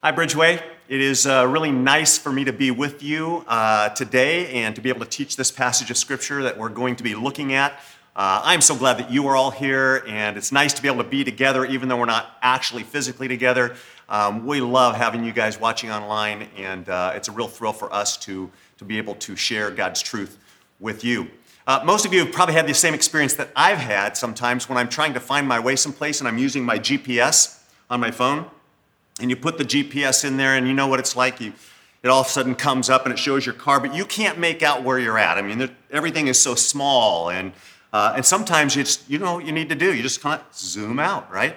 Hi, Bridgeway. It is uh, really nice for me to be with you uh, today and to be able to teach this passage of Scripture that we're going to be looking at. Uh, I'm so glad that you are all here, and it's nice to be able to be together even though we're not actually physically together. Um, we love having you guys watching online, and uh, it's a real thrill for us to, to be able to share God's truth with you. Uh, most of you have probably had the same experience that I've had sometimes when I'm trying to find my way someplace and I'm using my GPS on my phone and you put the GPS in there, and you know what it's like. You, it all of a sudden comes up and it shows your car, but you can't make out where you're at. I mean, everything is so small, and uh, and sometimes you just you know what you need to do. You just kind of zoom out, right?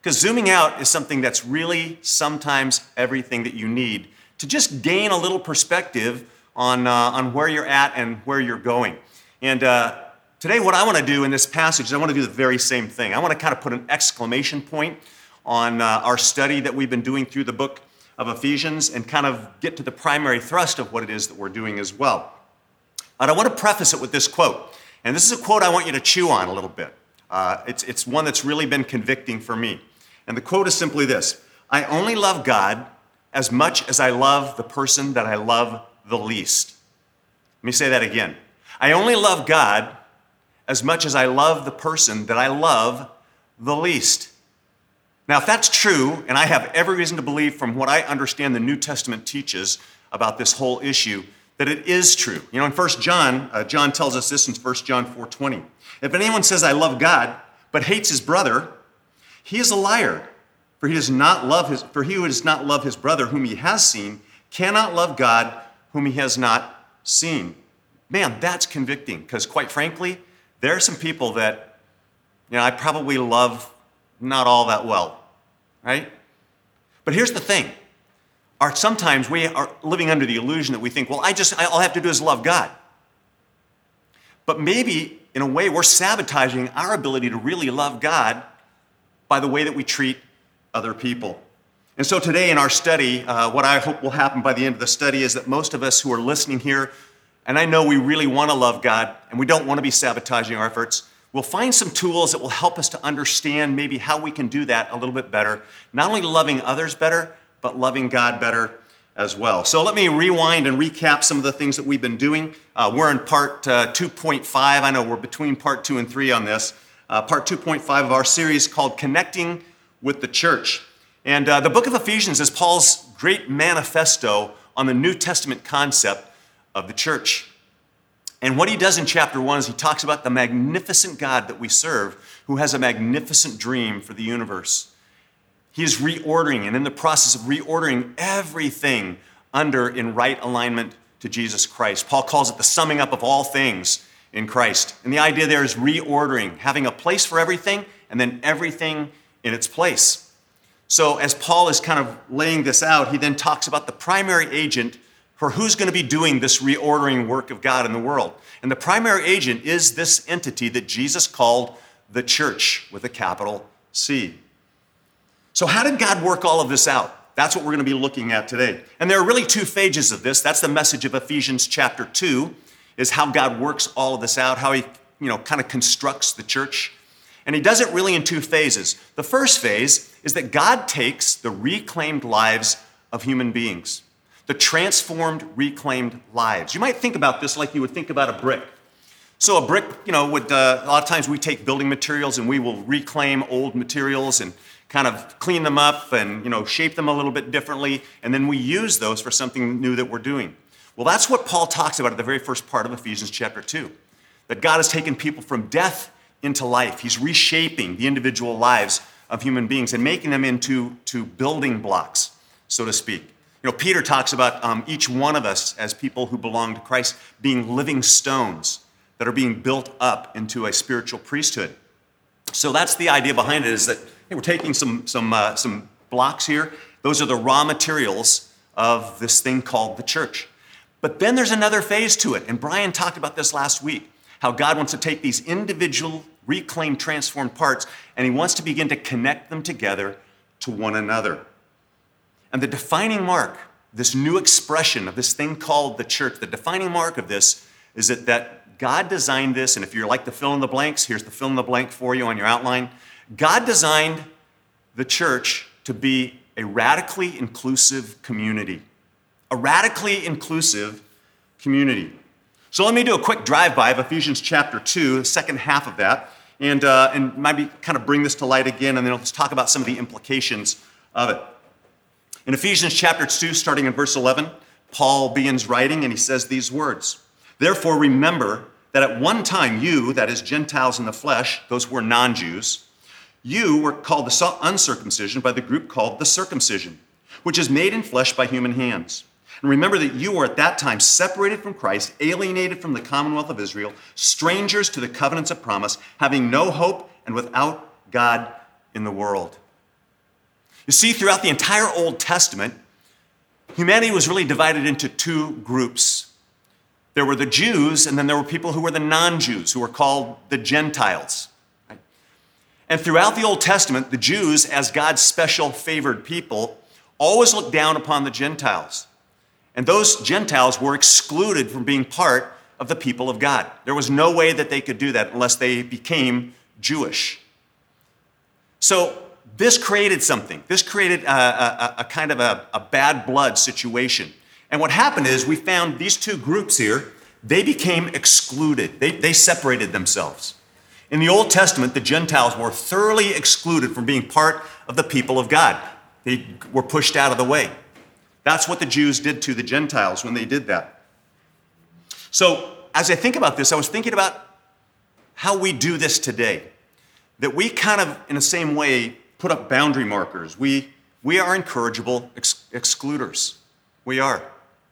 Because zooming out is something that's really sometimes everything that you need to just gain a little perspective on uh, on where you're at and where you're going. And uh, today, what I want to do in this passage is I want to do the very same thing. I want to kind of put an exclamation point on uh, our study that we've been doing through the book of Ephesians and kind of get to the primary thrust of what it is that we're doing as well. But I want to preface it with this quote. And this is a quote I want you to chew on a little bit. Uh, it's, it's one that's really been convicting for me. And the quote is simply this I only love God as much as I love the person that I love the least. Let me say that again. I only love God as much as I love the person that I love the least. Now, if that's true, and I have every reason to believe from what I understand the New Testament teaches about this whole issue, that it is true. You know, in 1 John, uh, John tells us this in 1 John 4.20. If anyone says, I love God, but hates his brother, he is a liar. For he does not love his, for he who does not love his brother whom he has seen cannot love God whom he has not seen. Man, that's convicting, because quite frankly, there are some people that, you know, I probably love not all that well, right? But here's the thing. Our, sometimes we are living under the illusion that we think, well, I just, all I have to do is love God. But maybe, in a way, we're sabotaging our ability to really love God by the way that we treat other people. And so today in our study, uh, what I hope will happen by the end of the study is that most of us who are listening here, and I know we really want to love God and we don't want to be sabotaging our efforts, We'll find some tools that will help us to understand maybe how we can do that a little bit better. Not only loving others better, but loving God better as well. So let me rewind and recap some of the things that we've been doing. Uh, we're in part uh, 2.5. I know we're between part two and three on this. Uh, part 2.5 of our series called Connecting with the Church. And uh, the book of Ephesians is Paul's great manifesto on the New Testament concept of the church. And what he does in chapter one is he talks about the magnificent God that we serve, who has a magnificent dream for the universe. He is reordering and in the process of reordering everything under in right alignment to Jesus Christ. Paul calls it the summing up of all things in Christ. And the idea there is reordering, having a place for everything and then everything in its place. So, as Paul is kind of laying this out, he then talks about the primary agent for who's going to be doing this reordering work of God in the world. And the primary agent is this entity that Jesus called the church with a capital C. So, how did God work all of this out? That's what we're going to be looking at today. And there are really two phases of this. That's the message of Ephesians chapter 2 is how God works all of this out, how he, you know, kind of constructs the church. And he does it really in two phases. The first phase is that God takes the reclaimed lives of human beings the transformed, reclaimed lives. You might think about this like you would think about a brick. So a brick, you know, would uh, a lot of times we take building materials and we will reclaim old materials and kind of clean them up and you know shape them a little bit differently, and then we use those for something new that we're doing. Well, that's what Paul talks about at the very first part of Ephesians chapter two, that God has taken people from death into life. He's reshaping the individual lives of human beings and making them into to building blocks, so to speak. You know, Peter talks about um, each one of us as people who belong to Christ being living stones that are being built up into a spiritual priesthood. So that's the idea behind it is that hey, we're taking some, some, uh, some blocks here. Those are the raw materials of this thing called the church. But then there's another phase to it. And Brian talked about this last week how God wants to take these individual, reclaimed, transformed parts and he wants to begin to connect them together to one another. And the defining mark, this new expression of this thing called the church, the defining mark of this is that, that God designed this, and if you're like the fill in the blanks, here's the fill in the blank for you on your outline. God designed the church to be a radically inclusive community. A radically inclusive community. So let me do a quick drive-by of Ephesians chapter 2, the second half of that, and, uh, and maybe kind of bring this to light again, and then let's talk about some of the implications of it. In Ephesians chapter 2, starting in verse 11, Paul begins writing and he says these words Therefore, remember that at one time you, that is Gentiles in the flesh, those who were non Jews, you were called the uncircumcision by the group called the circumcision, which is made in flesh by human hands. And remember that you were at that time separated from Christ, alienated from the commonwealth of Israel, strangers to the covenants of promise, having no hope and without God in the world. You see, throughout the entire Old Testament, humanity was really divided into two groups. There were the Jews, and then there were people who were the non Jews, who were called the Gentiles. And throughout the Old Testament, the Jews, as God's special favored people, always looked down upon the Gentiles. And those Gentiles were excluded from being part of the people of God. There was no way that they could do that unless they became Jewish. So this created something. This created a, a, a kind of a, a bad blood situation. And what happened is we found these two groups here, they became excluded, they, they separated themselves. In the Old Testament, the Gentiles were thoroughly excluded from being part of the people of God. They were pushed out of the way. That's what the Jews did to the Gentiles when they did that. So, as I think about this, I was thinking about how we do this today. That we kind of, in the same way, put up boundary markers. We, we are incorrigible ex- excluders. We are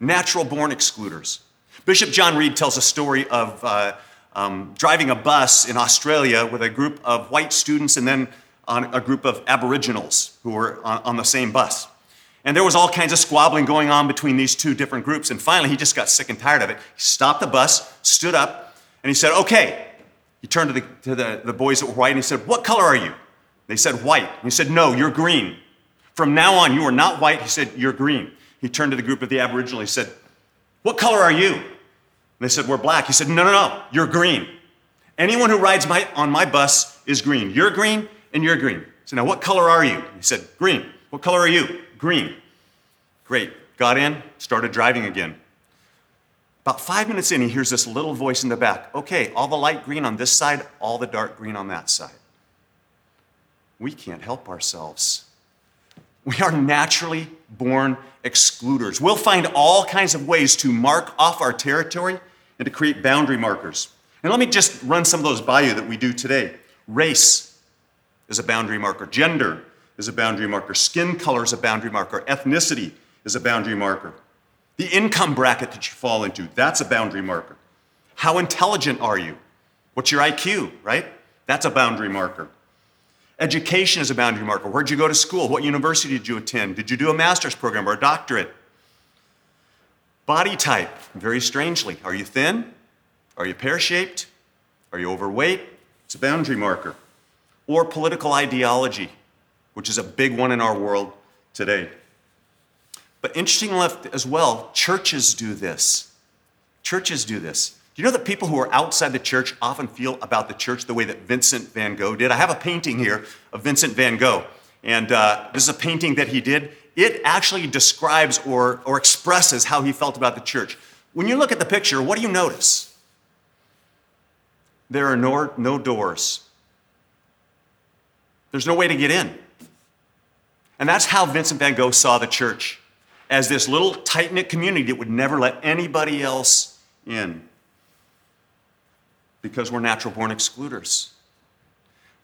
natural born excluders. Bishop John Reed tells a story of uh, um, driving a bus in Australia with a group of white students and then a group of Aboriginals who were on, on the same bus. And there was all kinds of squabbling going on between these two different groups. And finally, he just got sick and tired of it. He stopped the bus, stood up, and he said, Okay. He turned to the, to the, the boys that were white and he said, What color are you? They said, White. He said, No, you're green. From now on, you are not white. He said, You're green. He turned to the group of the Aboriginal. He said, What color are you? And they said, We're black. He said, No, no, no, you're green. Anyone who rides my, on my bus is green. You're green and you're green. So now, what color are you? He said, Green. What color are you? Green. Great. Got in, started driving again. About five minutes in, he hears this little voice in the back. Okay, all the light green on this side, all the dark green on that side we can't help ourselves. We are naturally born excluders. We'll find all kinds of ways to mark off our territory and to create boundary markers. And let me just run some of those by you that we do today. Race is a boundary marker, gender is a boundary marker, skin color is a boundary marker, ethnicity is a boundary marker. The income bracket that you fall into, that's a boundary marker. How intelligent are you? What's your IQ, right? That's a boundary marker. Education is a boundary marker. Where'd you go to school? What university did you attend? Did you do a master's program or a doctorate? Body type, very strangely. Are you thin? Are you pear shaped? Are you overweight? It's a boundary marker. Or political ideology, which is a big one in our world today. But interesting enough as well, churches do this. Churches do this you know that people who are outside the church often feel about the church the way that Vincent van Gogh did? I have a painting here of Vincent van Gogh, and uh, this is a painting that he did. It actually describes or, or expresses how he felt about the church. When you look at the picture, what do you notice? There are no, no doors. There's no way to get in. And that's how Vincent van Gogh saw the church as this little tight knit community that would never let anybody else in because we're natural born excluders.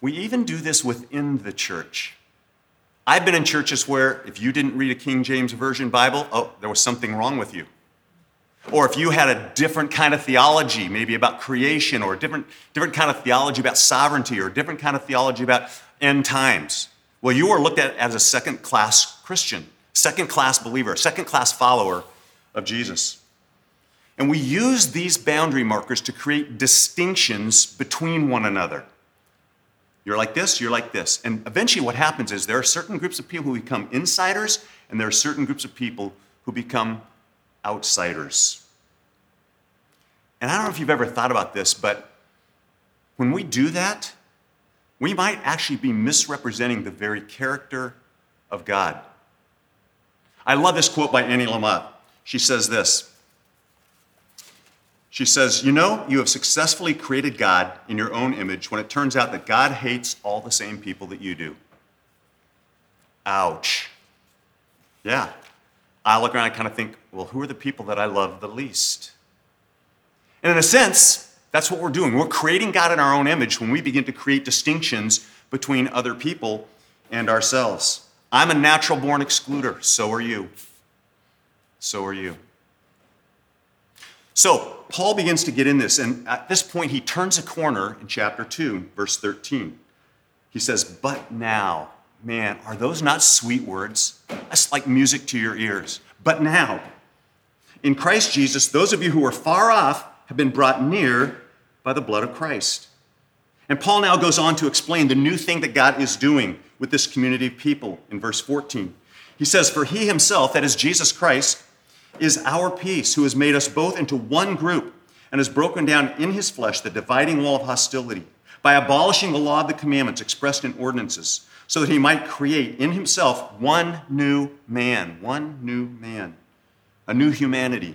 We even do this within the church. I've been in churches where if you didn't read a King James Version Bible, oh, there was something wrong with you. Or if you had a different kind of theology, maybe about creation, or a different, different kind of theology about sovereignty, or a different kind of theology about end times, well, you were looked at as a second class Christian, second class believer, second class follower of Jesus. And we use these boundary markers to create distinctions between one another. You're like this, you're like this. And eventually, what happens is there are certain groups of people who become insiders, and there are certain groups of people who become outsiders. And I don't know if you've ever thought about this, but when we do that, we might actually be misrepresenting the very character of God. I love this quote by Annie Lamott. She says this. She says, You know, you have successfully created God in your own image when it turns out that God hates all the same people that you do. Ouch. Yeah. I look around and kind of think, well, who are the people that I love the least? And in a sense, that's what we're doing. We're creating God in our own image when we begin to create distinctions between other people and ourselves. I'm a natural born excluder. So are you. So are you. So, Paul begins to get in this, and at this point, he turns a corner in chapter 2, verse 13. He says, But now, man, are those not sweet words? That's like music to your ears. But now, in Christ Jesus, those of you who are far off have been brought near by the blood of Christ. And Paul now goes on to explain the new thing that God is doing with this community of people in verse 14. He says, For he himself, that is Jesus Christ, is our peace, who has made us both into one group and has broken down in his flesh the dividing wall of hostility by abolishing the law of the commandments expressed in ordinances, so that he might create in himself one new man, one new man, a new humanity,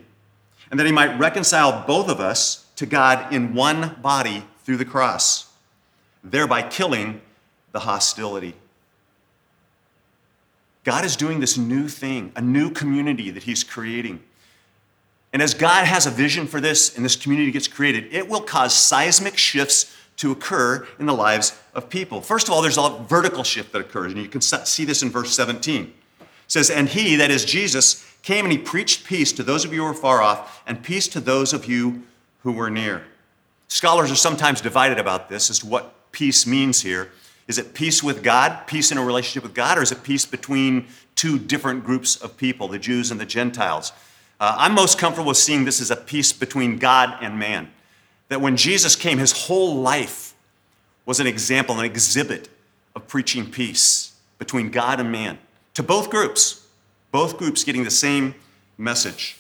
and that he might reconcile both of us to God in one body through the cross, thereby killing the hostility. God is doing this new thing, a new community that He's creating. And as God has a vision for this and this community gets created, it will cause seismic shifts to occur in the lives of people. First of all, there's a vertical shift that occurs, and you can see this in verse 17. It says, And He, that is Jesus, came and He preached peace to those of you who were far off, and peace to those of you who were near. Scholars are sometimes divided about this as to what peace means here. Is it peace with God, peace in a relationship with God, or is it peace between two different groups of people, the Jews and the Gentiles? Uh, I'm most comfortable seeing this as a peace between God and man. That when Jesus came, his whole life was an example, an exhibit of preaching peace between God and man to both groups, both groups getting the same message.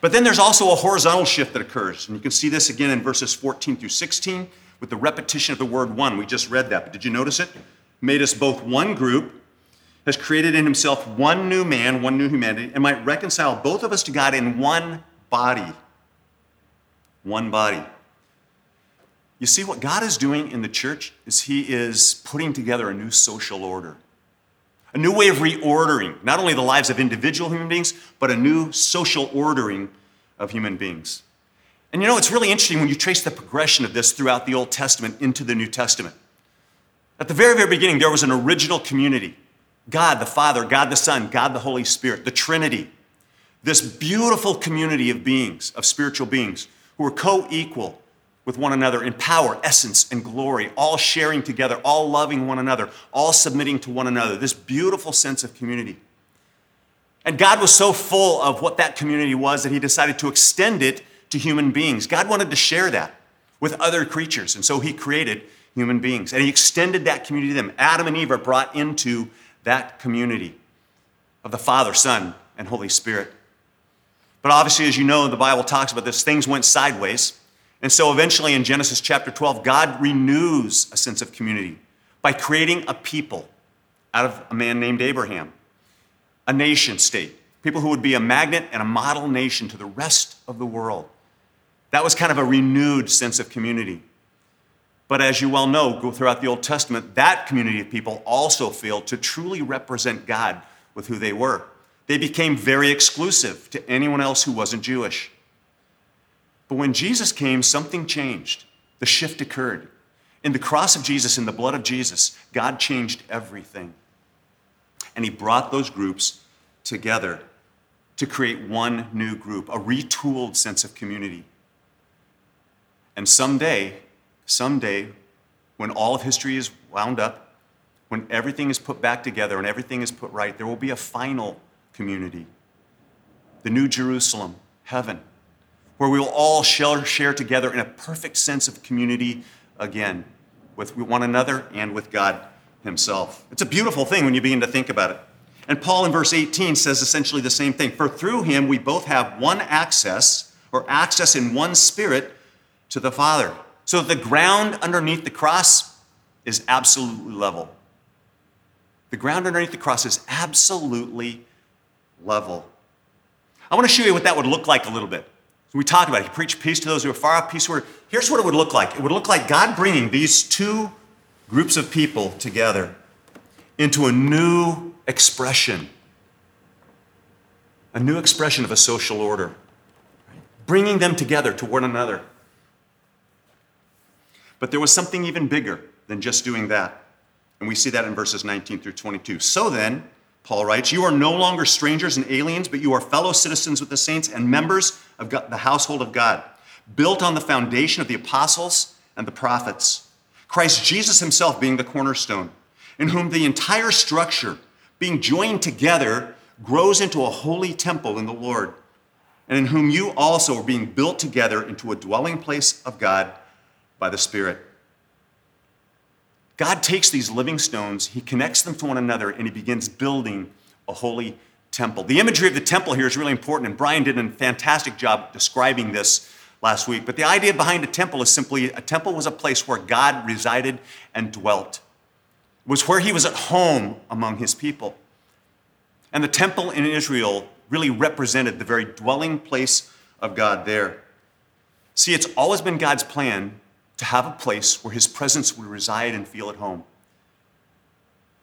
But then there's also a horizontal shift that occurs, and you can see this again in verses 14 through 16 with the repetition of the word one. We just read that, but did you notice it? Made us both one group, has created in himself one new man, one new humanity, and might reconcile both of us to God in one body. One body. You see, what God is doing in the church is He is putting together a new social order, a new way of reordering not only the lives of individual human beings, but a new social ordering of human beings. And you know, it's really interesting when you trace the progression of this throughout the Old Testament into the New Testament. At the very, very beginning, there was an original community God the Father, God the Son, God the Holy Spirit, the Trinity. This beautiful community of beings, of spiritual beings, who are co equal with one another in power, essence, and glory, all sharing together, all loving one another, all submitting to one another. This beautiful sense of community. And God was so full of what that community was that He decided to extend it to human beings. God wanted to share that with other creatures, and so He created human beings. And He extended that community to them. Adam and Eve are brought into that community of the Father, Son, and Holy Spirit. But obviously, as you know, the Bible talks about this, things went sideways. And so eventually in Genesis chapter 12, God renews a sense of community by creating a people out of a man named Abraham, a nation state, people who would be a magnet and a model nation to the rest of the world. That was kind of a renewed sense of community. But as you well know, throughout the Old Testament, that community of people also failed to truly represent God with who they were. They became very exclusive to anyone else who wasn't Jewish. But when Jesus came, something changed. The shift occurred. In the cross of Jesus, in the blood of Jesus, God changed everything. And He brought those groups together to create one new group, a retooled sense of community. And someday, someday, when all of history is wound up, when everything is put back together and everything is put right, there will be a final community the New Jerusalem, heaven, where we will all share, share together in a perfect sense of community again with one another and with God Himself. It's a beautiful thing when you begin to think about it. And Paul in verse 18 says essentially the same thing. For through him we both have one access, or access in one spirit to the Father. So the ground underneath the cross is absolutely level. The ground underneath the cross is absolutely level. I want to show you what that would look like a little bit. We talked about it. He preached peace to those who are far off, peace where. Here's what it would look like it would look like God bringing these two groups of people together into a new expression, a new expression of a social order, bringing them together to one another. But there was something even bigger than just doing that. And we see that in verses 19 through 22. So then, Paul writes, You are no longer strangers and aliens, but you are fellow citizens with the saints and members of God, the household of God, built on the foundation of the apostles and the prophets. Christ Jesus himself being the cornerstone, in whom the entire structure, being joined together, grows into a holy temple in the Lord, and in whom you also are being built together into a dwelling place of God by the Spirit. God takes these living stones, he connects them to one another, and he begins building a holy temple. The imagery of the temple here is really important, and Brian did a fantastic job describing this last week. But the idea behind a temple is simply a temple was a place where God resided and dwelt, it was where he was at home among his people. And the temple in Israel really represented the very dwelling place of God there. See, it's always been God's plan to have a place where his presence would reside and feel at home,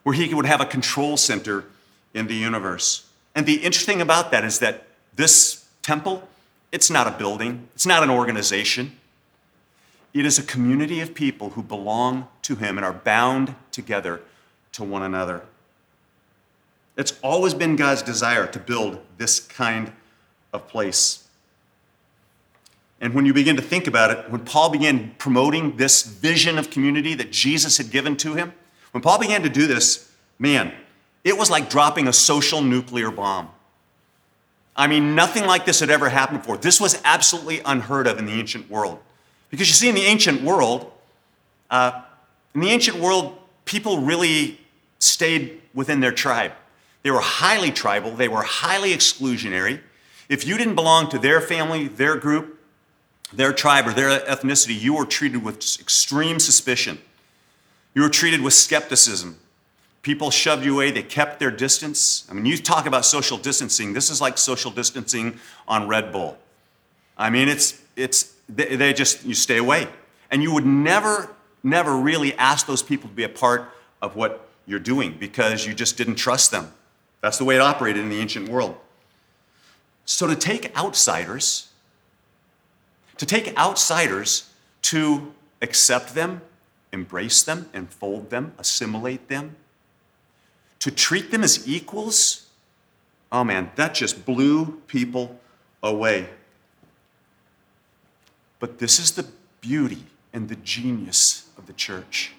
where he would have a control center in the universe. And the interesting about that is that this temple, it's not a building, it's not an organization. It is a community of people who belong to him and are bound together to one another. It's always been God's desire to build this kind of place. And when you begin to think about it, when Paul began promoting this vision of community that Jesus had given to him, when Paul began to do this, man, it was like dropping a social nuclear bomb. I mean, nothing like this had ever happened before. This was absolutely unheard of in the ancient world. Because you see, in the ancient world, uh, in the ancient world, people really stayed within their tribe. They were highly tribal, they were highly exclusionary. If you didn't belong to their family, their group, their tribe or their ethnicity, you were treated with extreme suspicion. You were treated with skepticism. People shoved you away, they kept their distance. I mean, you talk about social distancing, this is like social distancing on Red Bull. I mean, it's, it's, they, they just, you stay away. And you would never, never really ask those people to be a part of what you're doing because you just didn't trust them. That's the way it operated in the ancient world. So to take outsiders, to take outsiders to accept them, embrace them, enfold them, assimilate them, to treat them as equals, oh man, that just blew people away. But this is the beauty and the genius of the church.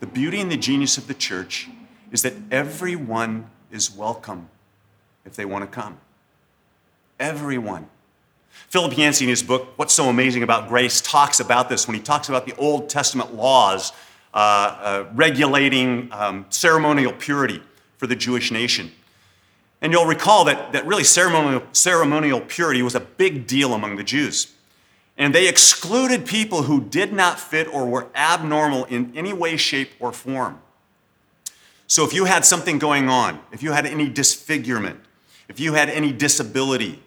The beauty and the genius of the church is that everyone is welcome if they want to come. Everyone. Philip Yancey, in his book, What's So Amazing About Grace, talks about this when he talks about the Old Testament laws uh, uh, regulating um, ceremonial purity for the Jewish nation. And you'll recall that, that really ceremonial, ceremonial purity was a big deal among the Jews. And they excluded people who did not fit or were abnormal in any way, shape, or form. So if you had something going on, if you had any disfigurement, if you had any disability,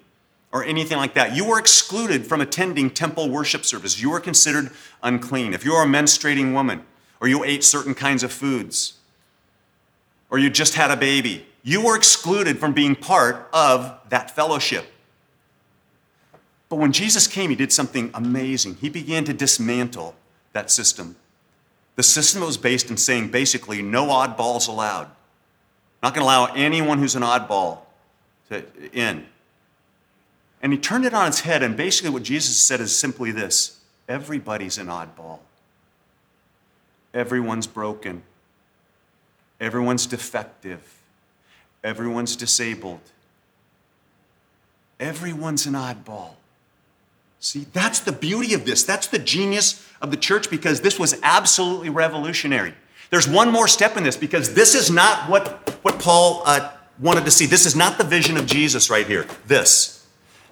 or anything like that. You were excluded from attending temple worship service. You were considered unclean. If you are a menstruating woman, or you ate certain kinds of foods, or you just had a baby, you were excluded from being part of that fellowship. But when Jesus came, he did something amazing. He began to dismantle that system. The system was based in saying basically no oddballs allowed. Not going to allow anyone who's an oddball to, in. And he turned it on its head, and basically what Jesus said is simply this everybody's an oddball. Everyone's broken. Everyone's defective. Everyone's disabled. Everyone's an oddball. See, that's the beauty of this. That's the genius of the church because this was absolutely revolutionary. There's one more step in this because this is not what, what Paul uh, wanted to see. This is not the vision of Jesus right here. This.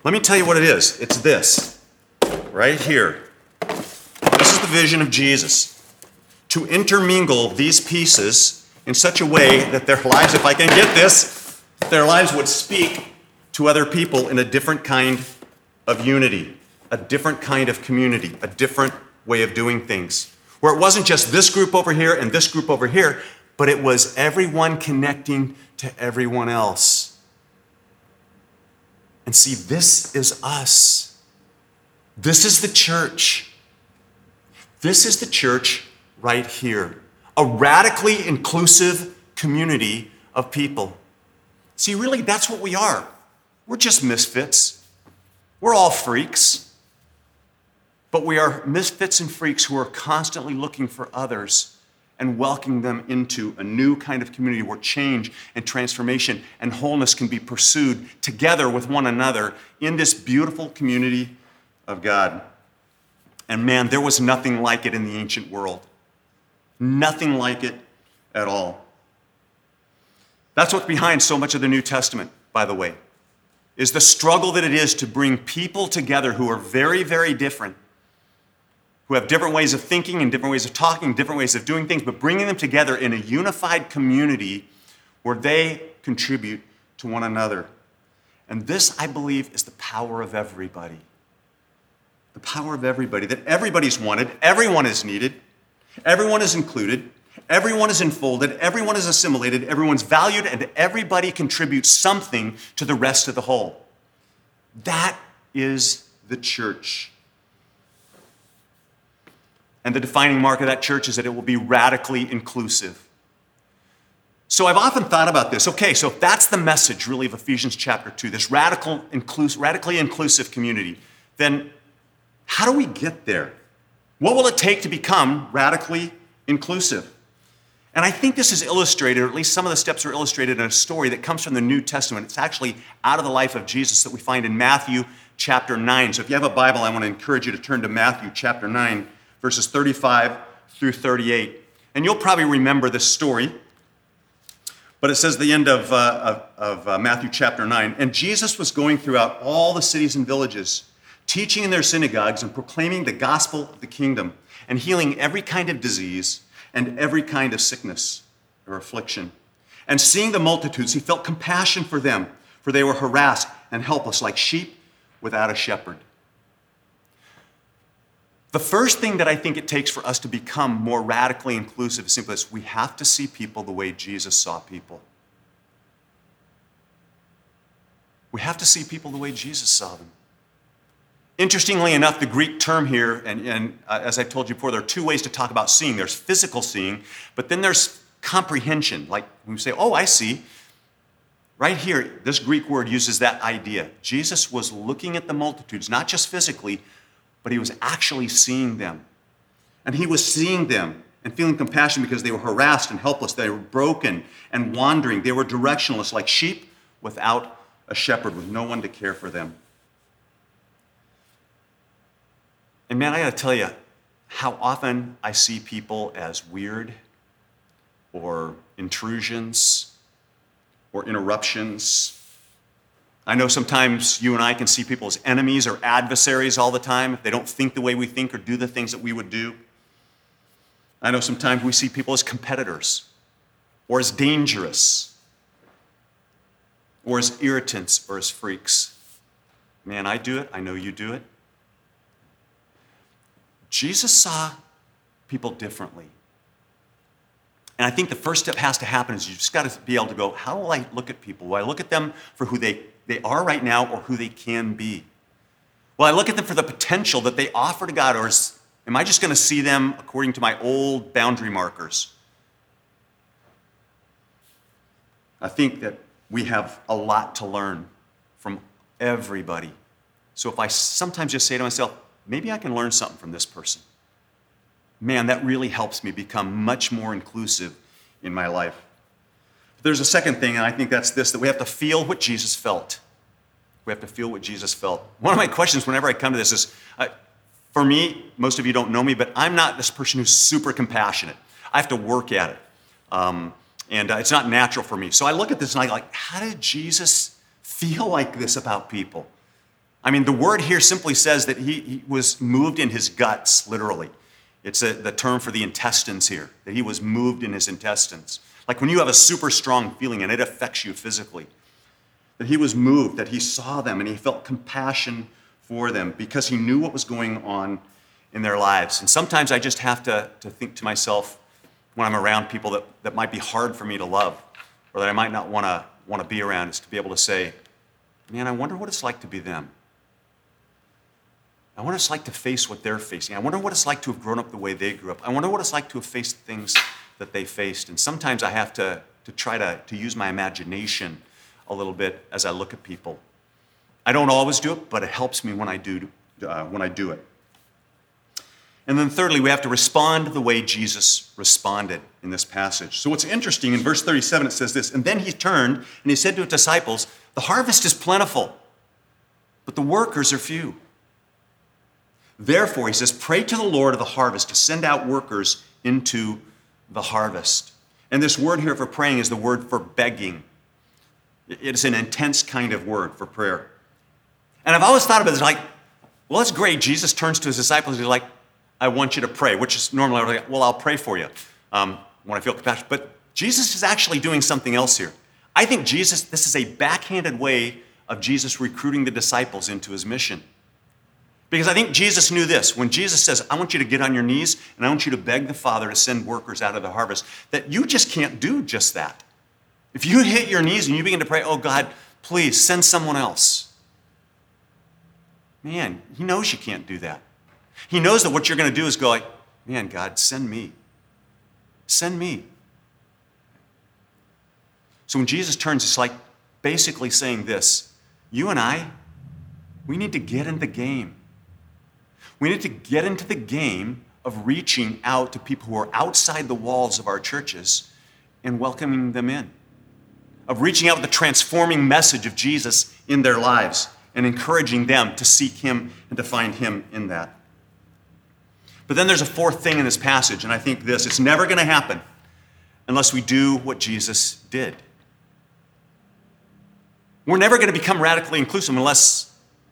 Let me tell you what it is it's this, right here. This is the vision of Jesus to intermingle these pieces in such a way that their lives, if I can get this, their lives would speak to other people in a different kind of unity, a different kind of community, a different way of doing things. Where it wasn't just this group over here and this group over here, but it was everyone connecting to everyone else. And see, this is us. This is the church. This is the church right here. A radically inclusive community of people. See, really, that's what we are. We're just misfits. We're all freaks. But we are misfits and freaks who are constantly looking for others and welcoming them into a new kind of community where change and transformation and wholeness can be pursued together with one another in this beautiful community of God. And man, there was nothing like it in the ancient world. Nothing like it at all. That's what's behind so much of the New Testament, by the way, is the struggle that it is to bring people together who are very, very different who have different ways of thinking and different ways of talking, different ways of doing things, but bringing them together in a unified community where they contribute to one another. And this, I believe, is the power of everybody. The power of everybody, that everybody's wanted, everyone is needed, everyone is included, everyone is enfolded, everyone is assimilated, everyone's valued, and everybody contributes something to the rest of the whole. That is the church. And the defining mark of that church is that it will be radically inclusive. So I've often thought about this. Okay, so if that's the message really of Ephesians chapter 2, this radical, inclus- radically inclusive community, then how do we get there? What will it take to become radically inclusive? And I think this is illustrated, or at least some of the steps are illustrated in a story that comes from the New Testament. It's actually out of the life of Jesus that we find in Matthew chapter 9. So if you have a Bible, I want to encourage you to turn to Matthew chapter 9 verses 35 through 38. And you'll probably remember this story, but it says the end of, uh, of, of uh, Matthew chapter 9. And Jesus was going throughout all the cities and villages, teaching in their synagogues and proclaiming the gospel of the kingdom, and healing every kind of disease and every kind of sickness or affliction. And seeing the multitudes, he felt compassion for them, for they were harassed and helpless like sheep without a shepherd. The first thing that I think it takes for us to become more radically inclusive is simply this we have to see people the way Jesus saw people. We have to see people the way Jesus saw them. Interestingly enough, the Greek term here, and, and uh, as I told you before, there are two ways to talk about seeing there's physical seeing, but then there's comprehension. Like when we say, oh, I see. Right here, this Greek word uses that idea. Jesus was looking at the multitudes, not just physically, but he was actually seeing them. And he was seeing them and feeling compassion because they were harassed and helpless. They were broken and wandering. They were directionless, like sheep without a shepherd, with no one to care for them. And man, I gotta tell you how often I see people as weird or intrusions or interruptions I know sometimes you and I can see people as enemies or adversaries all the time if they don't think the way we think or do the things that we would do. I know sometimes we see people as competitors or as dangerous or as irritants or as freaks. Man, I do it. I know you do it. Jesus saw people differently. And I think the first step has to happen is you just got to be able to go, how will I look at people? Will I look at them for who they they are right now or who they can be? Well, I look at them for the potential that they offer to God, or is, am I just going to see them according to my old boundary markers? I think that we have a lot to learn from everybody. So if I sometimes just say to myself, maybe I can learn something from this person, man, that really helps me become much more inclusive in my life. There's a second thing, and I think that's this that we have to feel what Jesus felt. We have to feel what Jesus felt. One of my questions whenever I come to this is for me, most of you don't know me, but I'm not this person who's super compassionate. I have to work at it. Um, and uh, it's not natural for me. So I look at this and I like, how did Jesus feel like this about people? I mean, the word here simply says that he, he was moved in his guts, literally. It's a, the term for the intestines here, that he was moved in his intestines. Like when you have a super strong feeling and it affects you physically. that he was moved, that he saw them and he felt compassion for them because he knew what was going on in their lives. And sometimes I just have to, to think to myself when I'm around people that, that might be hard for me to love or that I might not want to want to be around is to be able to say, man, I wonder what it's like to be them. I wonder what it's like to face what they're facing. I wonder what it's like to have grown up the way they grew up. I wonder what it's like to have faced things that they faced. And sometimes I have to, to try to, to use my imagination a little bit as I look at people. I don't always do it, but it helps me when I do, uh, when I do it. And then, thirdly, we have to respond the way Jesus responded in this passage. So, what's interesting in verse 37, it says this And then he turned and he said to his disciples, The harvest is plentiful, but the workers are few. Therefore, he says, Pray to the Lord of the harvest to send out workers into the harvest. And this word here for praying is the word for begging. It is an intense kind of word for prayer. And I've always thought it as like, well, that's great. Jesus turns to his disciples. And he's like, I want you to pray, which is normally like, well, I'll pray for you um, when I feel compassion. But Jesus is actually doing something else here. I think Jesus, this is a backhanded way of Jesus recruiting the disciples into his mission. Because I think Jesus knew this. When Jesus says, I want you to get on your knees and I want you to beg the Father to send workers out of the harvest, that you just can't do just that. If you hit your knees and you begin to pray, oh God, please send someone else. Man, he knows you can't do that. He knows that what you're going to do is go like, man, God, send me. Send me. So when Jesus turns, it's like basically saying this you and I, we need to get in the game. We need to get into the game of reaching out to people who are outside the walls of our churches and welcoming them in, of reaching out with the transforming message of Jesus in their lives and encouraging them to seek Him and to find Him in that. But then there's a fourth thing in this passage, and I think this it's never going to happen unless we do what Jesus did. We're never going to become radically inclusive unless,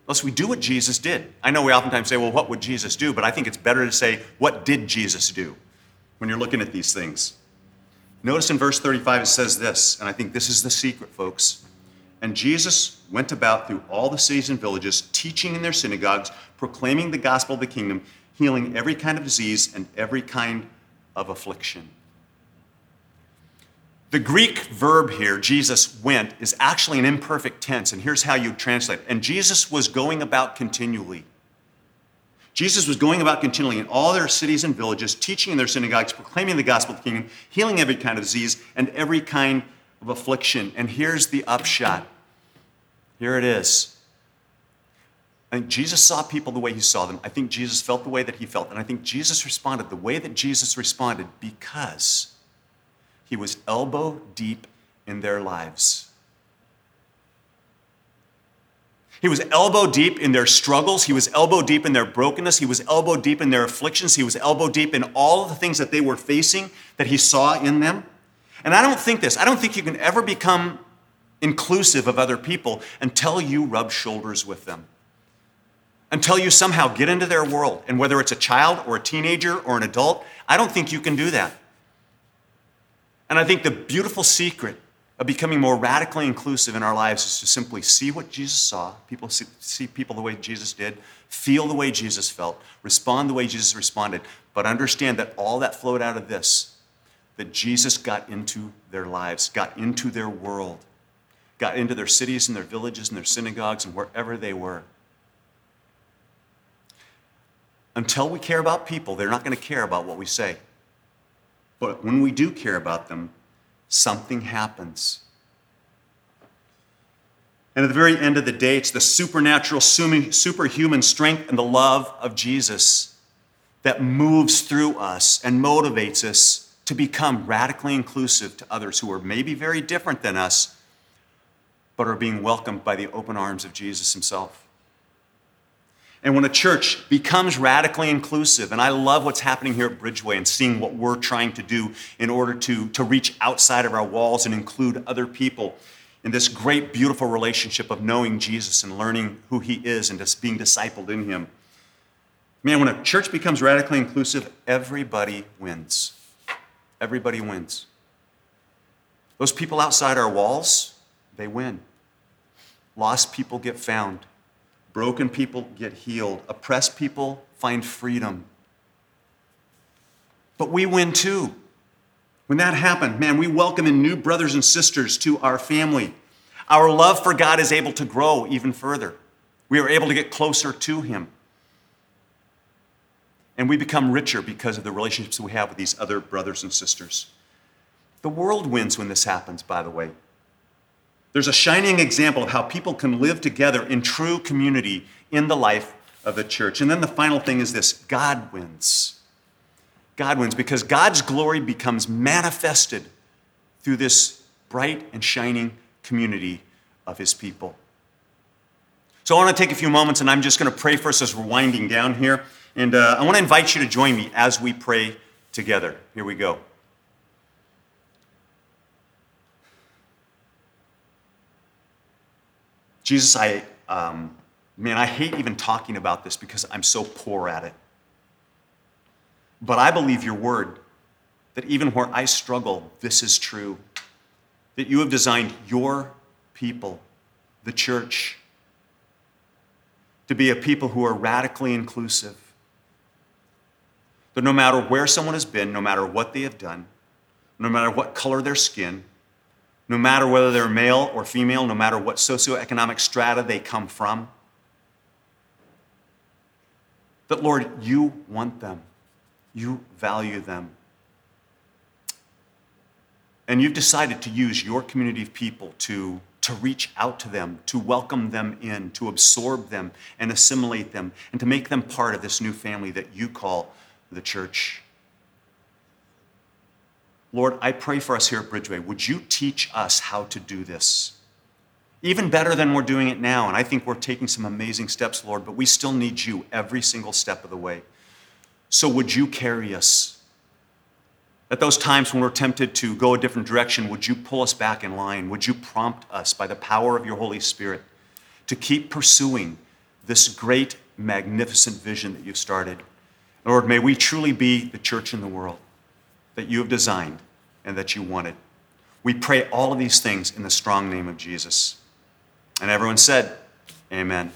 unless we do what Jesus did. I know we oftentimes say, well, what would Jesus do? But I think it's better to say, what did Jesus do when you're looking at these things? Notice in verse 35 it says this, and I think this is the secret, folks. And Jesus went about through all the cities and villages, teaching in their synagogues, proclaiming the gospel of the kingdom, healing every kind of disease and every kind of affliction. The Greek verb here, Jesus went, is actually an imperfect tense, and here's how you translate it. And Jesus was going about continually. Jesus was going about continually in all their cities and villages, teaching in their synagogues, proclaiming the gospel of the kingdom, healing every kind of disease and every kind of affliction. And here's the upshot. Here it is. I think Jesus saw people the way he saw them. I think Jesus felt the way that he felt. And I think Jesus responded the way that Jesus responded because he was elbow deep in their lives. He was elbow deep in their struggles. He was elbow deep in their brokenness. He was elbow deep in their afflictions. He was elbow deep in all of the things that they were facing that he saw in them. And I don't think this, I don't think you can ever become inclusive of other people until you rub shoulders with them until you somehow get into their world. And whether it's a child or a teenager or an adult, I don't think you can do that. And I think the beautiful secret of becoming more radically inclusive in our lives is to simply see what Jesus saw, people see, see people the way Jesus did, feel the way Jesus felt, respond the way Jesus responded, but understand that all that flowed out of this that Jesus got into their lives, got into their world, got into their cities and their villages and their synagogues and wherever they were. Until we care about people, they're not going to care about what we say. But when we do care about them, something happens. And at the very end of the day, it's the supernatural, superhuman strength and the love of Jesus that moves through us and motivates us to become radically inclusive to others who are maybe very different than us, but are being welcomed by the open arms of Jesus himself. And when a church becomes radically inclusive, and I love what's happening here at Bridgeway and seeing what we're trying to do in order to, to reach outside of our walls and include other people in this great, beautiful relationship of knowing Jesus and learning who he is and just being discipled in him. Man, when a church becomes radically inclusive, everybody wins. Everybody wins. Those people outside our walls, they win. lost people get found, broken people get healed, oppressed people find freedom. But we win too. When that happened, man, we welcome in new brothers and sisters to our family. Our love for God is able to grow even further. We are able to get closer to Him. And we become richer because of the relationships we have with these other brothers and sisters. The world wins when this happens, by the way. There's a shining example of how people can live together in true community in the life of the church. And then the final thing is this God wins. God wins because God's glory becomes manifested through this bright and shining community of his people. So I want to take a few moments and I'm just going to pray for us as we're winding down here. And uh, I want to invite you to join me as we pray together. Here we go. Jesus, I, um, man, I hate even talking about this because I'm so poor at it. But I believe your word that even where I struggle, this is true. That you have designed your people, the church, to be a people who are radically inclusive. That no matter where someone has been, no matter what they have done, no matter what color their skin, no matter whether they're male or female, no matter what socioeconomic strata they come from. That, Lord, you want them, you value them. And you've decided to use your community of people to, to reach out to them, to welcome them in, to absorb them and assimilate them, and to make them part of this new family that you call the church. Lord, I pray for us here at Bridgeway. Would you teach us how to do this? Even better than we're doing it now. And I think we're taking some amazing steps, Lord, but we still need you every single step of the way. So would you carry us? At those times when we're tempted to go a different direction, would you pull us back in line? Would you prompt us by the power of your Holy Spirit to keep pursuing this great, magnificent vision that you've started? Lord, may we truly be the church in the world that you have designed and that you wanted. We pray all of these things in the strong name of Jesus. And everyone said, Amen.